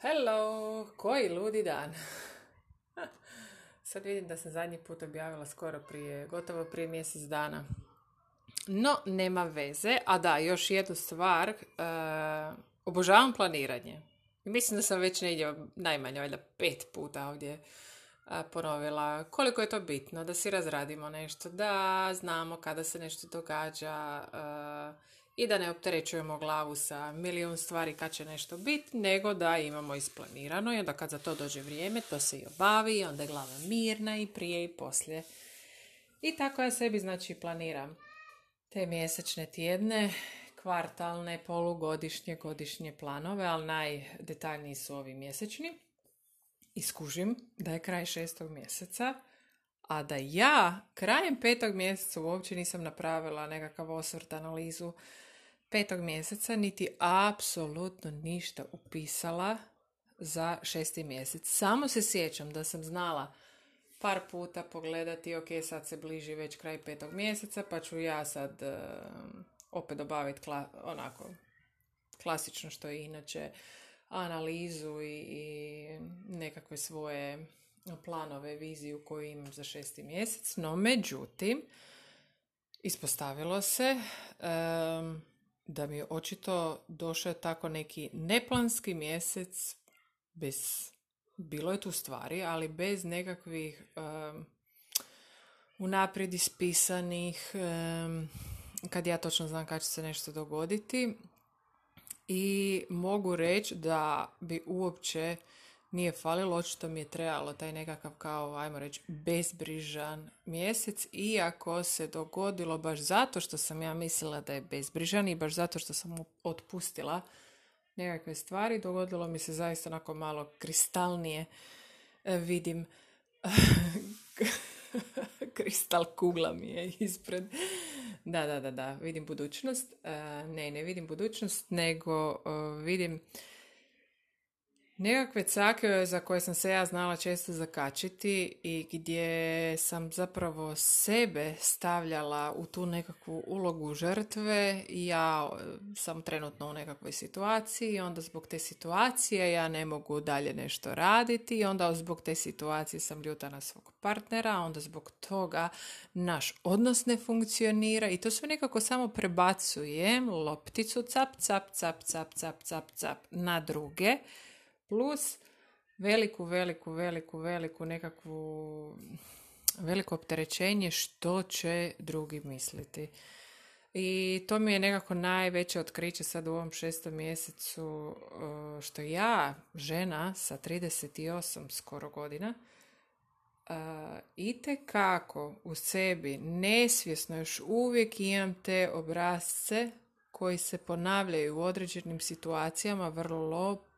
Hello, koji ludi dan. Sad vidim da sam zadnji put objavila skoro prije, gotovo prije mjesec dana. No, nema veze. A da, još jednu stvar. Uh, obožavam planiranje. Mislim da sam već negdje najmanje, valjda pet puta ovdje ponovila koliko je to bitno da si razradimo nešto, da znamo kada se nešto događa i da ne opterećujemo glavu sa milijun stvari kad će nešto biti, nego da imamo isplanirano i onda kad za to dođe vrijeme, to se i obavi, onda je glava mirna i prije i poslije. I tako ja sebi znači planiram te mjesečne tjedne, kvartalne, polugodišnje, godišnje planove, ali najdetaljniji su ovi mjesečni. Iskužim da je kraj šestog mjeseca, a da ja krajem petog mjeseca uopće nisam napravila nekakav osvrt analizu petog mjeseca, niti apsolutno ništa upisala za šesti mjesec. Samo se sjećam da sam znala par puta pogledati, ok, sad se bliži već kraj petog mjeseca, pa ću ja sad uh, opet obaviti onako klasično što je inače analizu i, i nekakve svoje planove, viziju koju imam za šesti mjesec. No, međutim, ispostavilo se da mi je očito došao tako neki neplanski mjesec bez, bilo je tu stvari, ali bez nekakvih um, unaprijed ispisanih, kad ja točno znam kad će se nešto dogoditi. I mogu reći da bi uopće nije falilo, očito mi je trebalo taj nekakav kao, ajmo reći, bezbrižan mjesec, iako se dogodilo baš zato što sam ja mislila da je bezbrižan i baš zato što sam otpustila nekakve stvari, dogodilo mi se zaista onako malo kristalnije e, vidim kristal kugla mi je ispred. Da, da, da, da, vidim budućnost. E, ne, ne vidim budućnost, nego e, vidim Nekakve cake za koje sam se ja znala često zakačiti i gdje sam zapravo sebe stavljala u tu nekakvu ulogu žrtve i ja e, sam trenutno u nekakvoj situaciji i onda zbog te situacije ja ne mogu dalje nešto raditi i onda zbog te situacije sam ljuta na svog partnera, onda zbog toga naš odnos ne funkcionira i to sve nekako samo prebacujem lopticu cap, cap, cap, cap, cap, cap, cap na druge plus veliku, veliku, veliku, veliku nekakvu veliko opterećenje što će drugi misliti. I to mi je nekako najveće otkriće sad u ovom šestom mjesecu e, što ja, žena sa 38 skoro godina, e, i kako u sebi nesvjesno još uvijek imam te obrazce koji se ponavljaju u određenim situacijama vrlo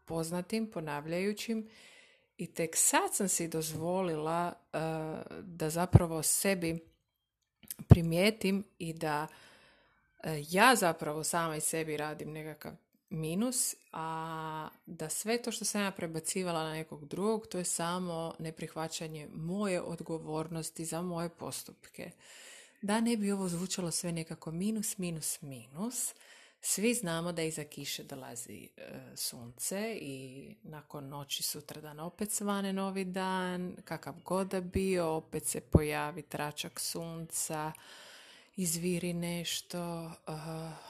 poznatim, ponavljajućim i tek sad sam si dozvolila uh, da zapravo sebi primijetim i da uh, ja zapravo sama i sebi radim nekakav minus, a da sve to što sam ja prebacivala na nekog drugog, to je samo neprihvaćanje moje odgovornosti za moje postupke. Da ne bi ovo zvučalo sve nekako minus, minus, minus, svi znamo da iza kiše dolazi e, sunce i nakon noći sutradan opet svane novi dan, kakav god da bio, opet se pojavi tračak sunca, izviri nešto, uh,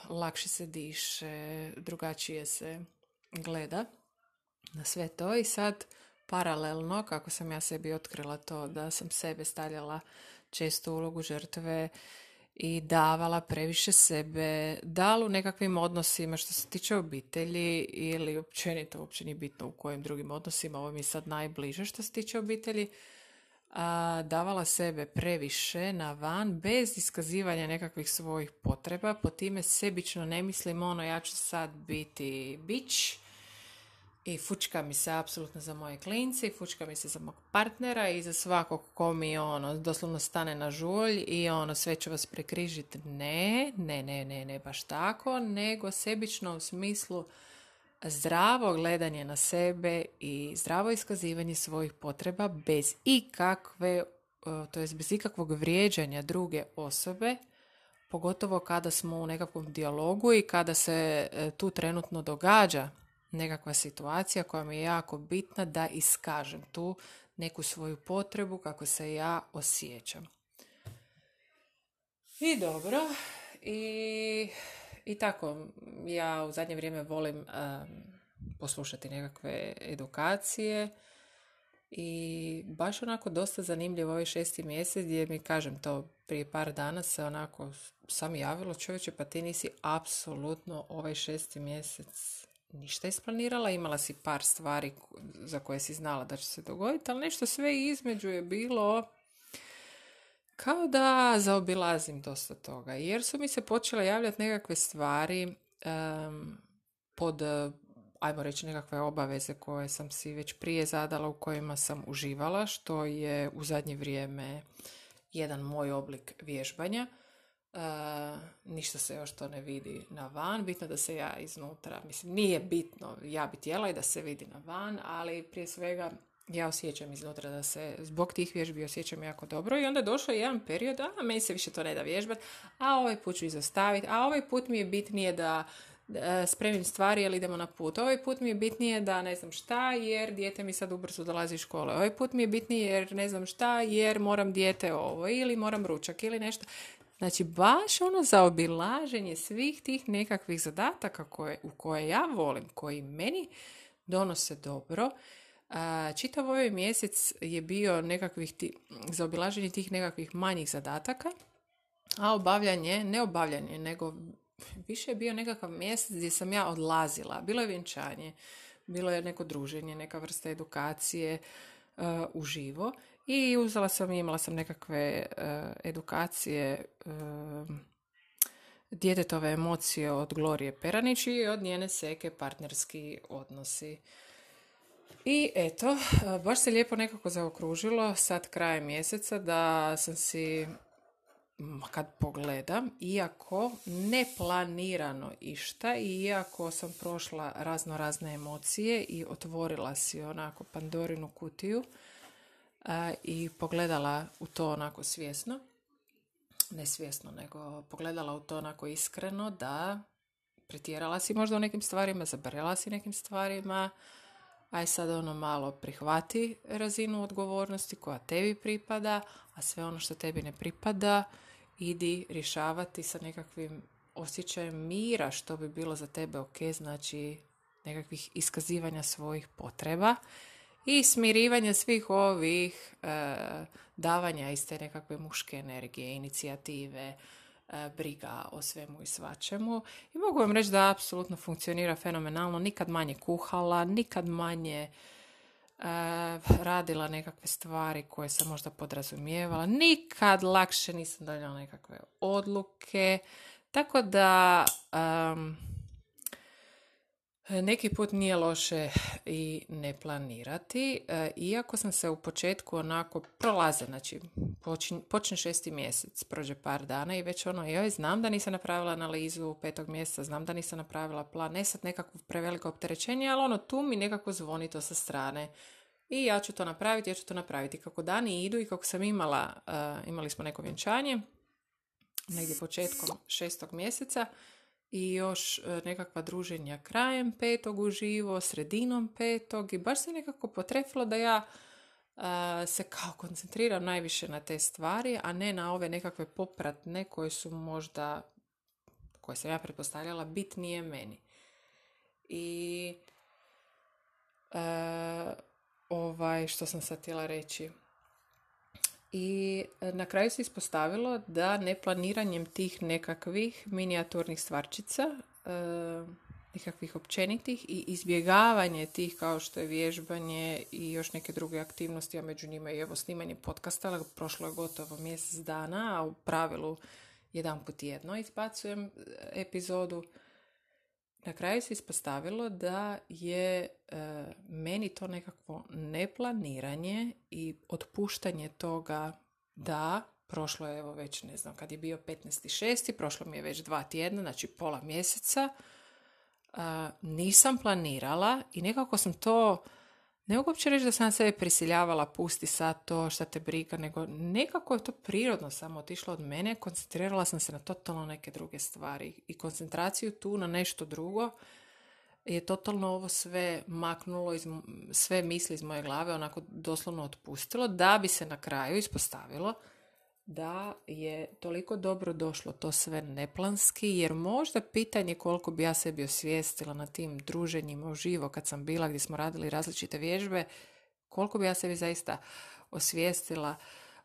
lakše se diše, drugačije se gleda na sve to. I sad paralelno, kako sam ja sebi otkrila to da sam sebe stavljala često ulogu žrtve i davala previše sebe, da li u nekakvim odnosima što se tiče obitelji ili općenito, uopće nije bitno u kojim drugim odnosima, ovo mi je sad najbliže što se tiče obitelji, a, davala sebe previše na van bez iskazivanja nekakvih svojih potreba, po time sebično ne mislim ono ja ću sad biti bić, i fučka mi se apsolutno za moje klince i fučka mi se za mog partnera i za svakog ko mi ono doslovno stane na žulj i ono sve će vas prekrižiti. Ne, ne, ne, ne, ne baš tako, nego sebično u smislu zdravo gledanje na sebe i zdravo iskazivanje svojih potreba bez ikakve, to jest bez ikakvog vrijeđanja druge osobe, pogotovo kada smo u nekakvom dijalogu i kada se e, tu trenutno događa nekakva situacija koja mi je jako bitna da iskažem tu neku svoju potrebu kako se ja osjećam. I dobro, i, i tako, ja u zadnje vrijeme volim poslušati nekakve edukacije i baš onako dosta zanimljivo ovaj šesti mjesec gdje mi kažem to prije par dana se onako sam javilo čovječe pa ti nisi apsolutno ovaj šesti mjesec ništa isplanirala, imala si par stvari za koje si znala da će se dogoditi, ali nešto sve između je bilo kao da zaobilazim dosta toga, jer su mi se počele javljati nekakve stvari pod, ajmo reći, nekakve obaveze koje sam si već prije zadala, u kojima sam uživala, što je u zadnje vrijeme jedan moj oblik vježbanja. Uh, ništa se još to ne vidi na van, bitno da se ja iznutra, mislim nije bitno, ja bi htjela i da se vidi na van, ali prije svega ja osjećam iznutra da se zbog tih vježbi osjećam jako dobro i onda je došao jedan period, a meni se više to ne da vježbati, a ovaj put ću izostaviti, a ovaj put mi je bitnije da spremim stvari ili idemo na put. Ovaj put mi je bitnije da ne znam šta jer dijete mi sad ubrzo dolazi iz škole. Ovaj put mi je bitnije jer ne znam šta jer moram dijete ovo ili moram ručak ili nešto. Znači, baš ono zaobilaženje svih tih nekakvih zadataka koje, u koje ja volim, koji meni donose dobro. Čitav ovaj mjesec je bio nekakvih ti, zaobilaženje tih nekakvih manjih zadataka, a obavljanje, ne obavljanje, nego više je bio nekakav mjesec gdje sam ja odlazila. Bilo je vjenčanje, bilo je neko druženje, neka vrsta edukacije uh, uživo i uzela sam i imala sam nekakve uh, edukacije uh, djetetove emocije od Glorije Peranić i od njene seke partnerski odnosi. I eto, baš se lijepo nekako zaokružilo sad krajem mjeseca da sam si kad pogledam, iako neplanirano išta iako sam prošla razno razne emocije i otvorila si onako Pandorinu kutiju i pogledala u to onako svjesno, ne svjesno, nego pogledala u to onako iskreno da pretjerala si možda u nekim stvarima, zabrala si nekim stvarima, aj sad ono malo prihvati razinu odgovornosti koja tebi pripada, a sve ono što tebi ne pripada, idi rješavati sa nekakvim osjećajem mira što bi bilo za tebe ok, znači nekakvih iskazivanja svojih potreba i smirivanja svih ovih e, davanja iz te nekakve muške energije, inicijative, e, briga o svemu i svačemu. I mogu vam reći da apsolutno funkcionira fenomenalno, nikad manje kuhala, nikad manje radila nekakve stvari koje sam možda podrazumijevala. Nikad lakše nisam donijela nekakve odluke. Tako da neki put nije loše i ne planirati. E, iako sam se u početku onako prolaze, znači počne šesti mjesec, prođe par dana i već ono, joj, znam da nisam napravila analizu petog mjeseca, znam da nisam napravila plan, ne sad nekakvo preveliko opterećenje, ali ono, tu mi nekako zvoni to sa strane i ja ću to napraviti, ja ću to napraviti. Kako dani idu i kako sam imala, uh, imali smo neko vjenčanje, negdje početkom šestog mjeseca i još uh, nekakva druženja krajem petog uživo, sredinom petog i baš se nekako potrefilo da ja uh, se kao koncentriram najviše na te stvari, a ne na ove nekakve popratne koje su možda, koje sam ja pretpostavljala, bitnije meni. I ovaj, što sam sad htjela reći. I e, na kraju se ispostavilo da neplaniranjem tih nekakvih minijaturnih stvarčica, e, nekakvih općenitih i izbjegavanje tih kao što je vježbanje i još neke druge aktivnosti, a među njima i evo snimanje podcasta, prošlo je gotovo mjesec dana, a u pravilu jedan put jedno izbacujem e, epizodu na kraju se ispostavilo da je e, meni to nekakvo neplaniranje i otpuštanje toga da prošlo je evo već ne znam kad je bio 15.6. prošlo mi je već dva tjedna, znači pola mjeseca e, nisam planirala i nekako sam to ne mogu uopće reći da sam sebe prisiljavala, pusti sad to, šta te briga, nego nekako je to prirodno samo otišlo od mene, koncentrirala sam se na totalno neke druge stvari i koncentraciju tu na nešto drugo je totalno ovo sve maknulo, iz, sve misli iz moje glave, onako doslovno otpustilo, da bi se na kraju ispostavilo da je toliko dobro došlo to sve neplanski, jer možda pitanje koliko bi ja sebi osvijestila na tim druženjima uživo kad sam bila gdje smo radili različite vježbe, koliko bi ja sebi zaista osvijestila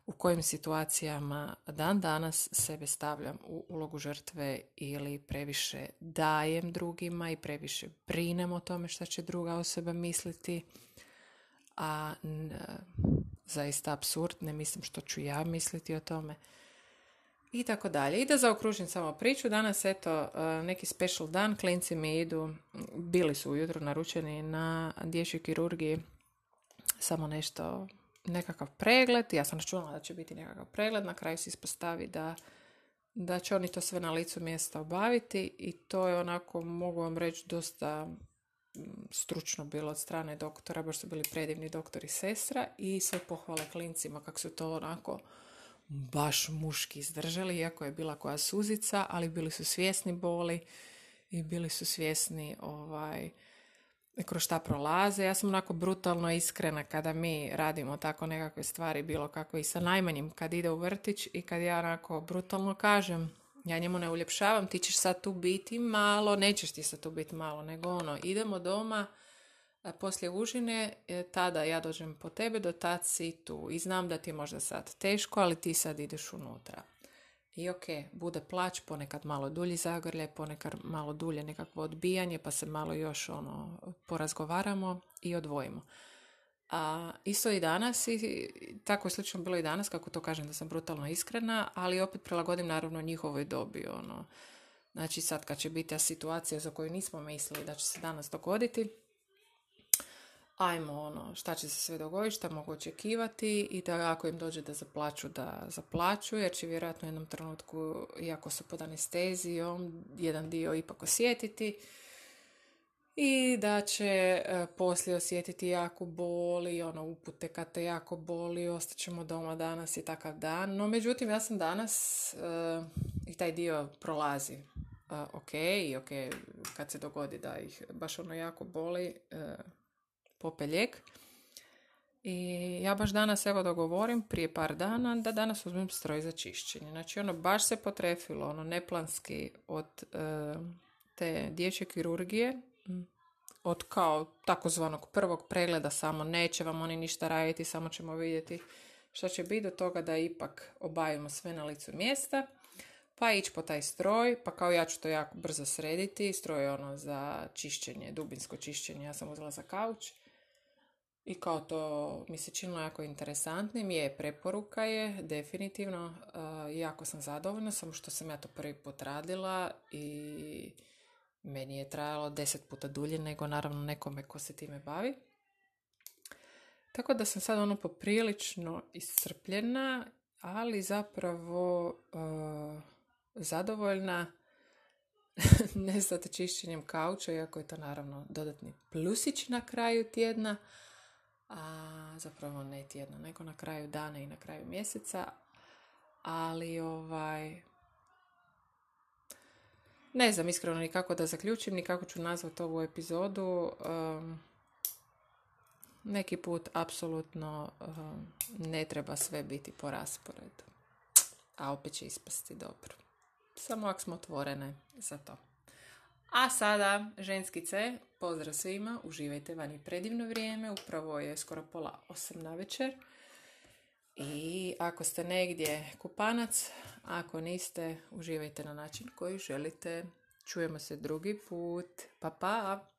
u kojim situacijama dan danas sebe stavljam u ulogu žrtve ili previše dajem drugima i previše brinem o tome što će druga osoba misliti. A zaista absurd, ne mislim što ću ja misliti o tome. I tako dalje. I da zaokružim samo priču, danas eto neki special dan, klinci mi idu, bili su ujutro naručeni na dječjoj kirurgiji, samo nešto nekakav pregled, ja sam računala da će biti nekakav pregled, na kraju se ispostavi da, da će oni to sve na licu mjesta obaviti i to je onako, mogu vam reći, dosta stručno bilo od strane doktora, baš su bili predivni doktori i sestra i sve pohvale klincima kako su to onako baš muški izdržali, iako je bila koja suzica, ali bili su svjesni boli i bili su svjesni ovaj, kroz šta prolaze. Ja sam onako brutalno iskrena kada mi radimo tako nekakve stvari, bilo kako i sa najmanjim kad ide u vrtić i kad ja onako brutalno kažem ja njemu ne uljepšavam, ti ćeš sad tu biti malo, nećeš ti sad tu biti malo, nego ono, idemo doma, poslije užine, e, tada ja dođem po tebe, do tad si tu i znam da ti je možda sad teško, ali ti sad ideš unutra. I ok, bude plać, ponekad malo dulji zagrlje, ponekad malo dulje nekakvo odbijanje, pa se malo još ono porazgovaramo i odvojimo. A isto i danas, i tako je slično bilo i danas, kako to kažem da sam brutalno iskrena, ali opet prilagodim naravno njihovoj dobi. Ono. Znači sad kad će biti situacija za koju nismo mislili da će se danas dogoditi, ajmo ono, šta će se sve dogoditi, šta mogu očekivati i da ako im dođe da zaplaću, da zaplaću, jer će vjerojatno u jednom trenutku, iako su pod anestezijom, jedan dio ipak osjetiti i da će e, poslije osjetiti jako boli, ono upute kad te jako boli, ostaćemo doma danas i takav dan. No, međutim, ja sam danas e, i taj dio prolazi. Uh, ok, i ok, kad se dogodi da ih baš ono jako boli, popeljek. I ja baš danas evo dogovorim prije par dana da danas uzmem stroj za čišćenje. Znači ono baš se potrefilo, ono neplanski od te dječje kirurgije, od kao takozvanog prvog pregleda samo neće vam oni ništa raditi, samo ćemo vidjeti što će biti do toga da ipak obavimo sve na licu mjesta. Pa ići po taj stroj, pa kao ja ću to jako brzo srediti. Stroj je ono za čišćenje, dubinsko čišćenje. Ja sam uzela za kauč i kao to mi se činilo jako interesantnim, je preporuka je, definitivno, jako sam zadovoljna, samo što sam ja to prvi put radila i meni je trajalo deset puta dulje nego naravno nekome ko se time bavi. Tako da sam sad ono poprilično iscrpljena, ali zapravo uh, zadovoljna ne za čišćenjem kauča, iako je to naravno dodatni plusić na kraju tjedna, a zapravo ne tjedno, nego na kraju dana i na kraju mjeseca, ali ovaj, ne znam iskreno ni kako da zaključim, ni kako ću nazvati ovu epizodu. Um, neki put apsolutno ne treba sve biti po rasporedu. A opet će ispasti dobro. Samo ako smo otvorene za to. A sada, ženskice, pozdrav svima, uživajte vani predivno vrijeme, upravo je skoro pola osam na večer. I ako ste negdje kupanac, ako niste, uživajte na način koji želite. Čujemo se drugi put. Pa pa!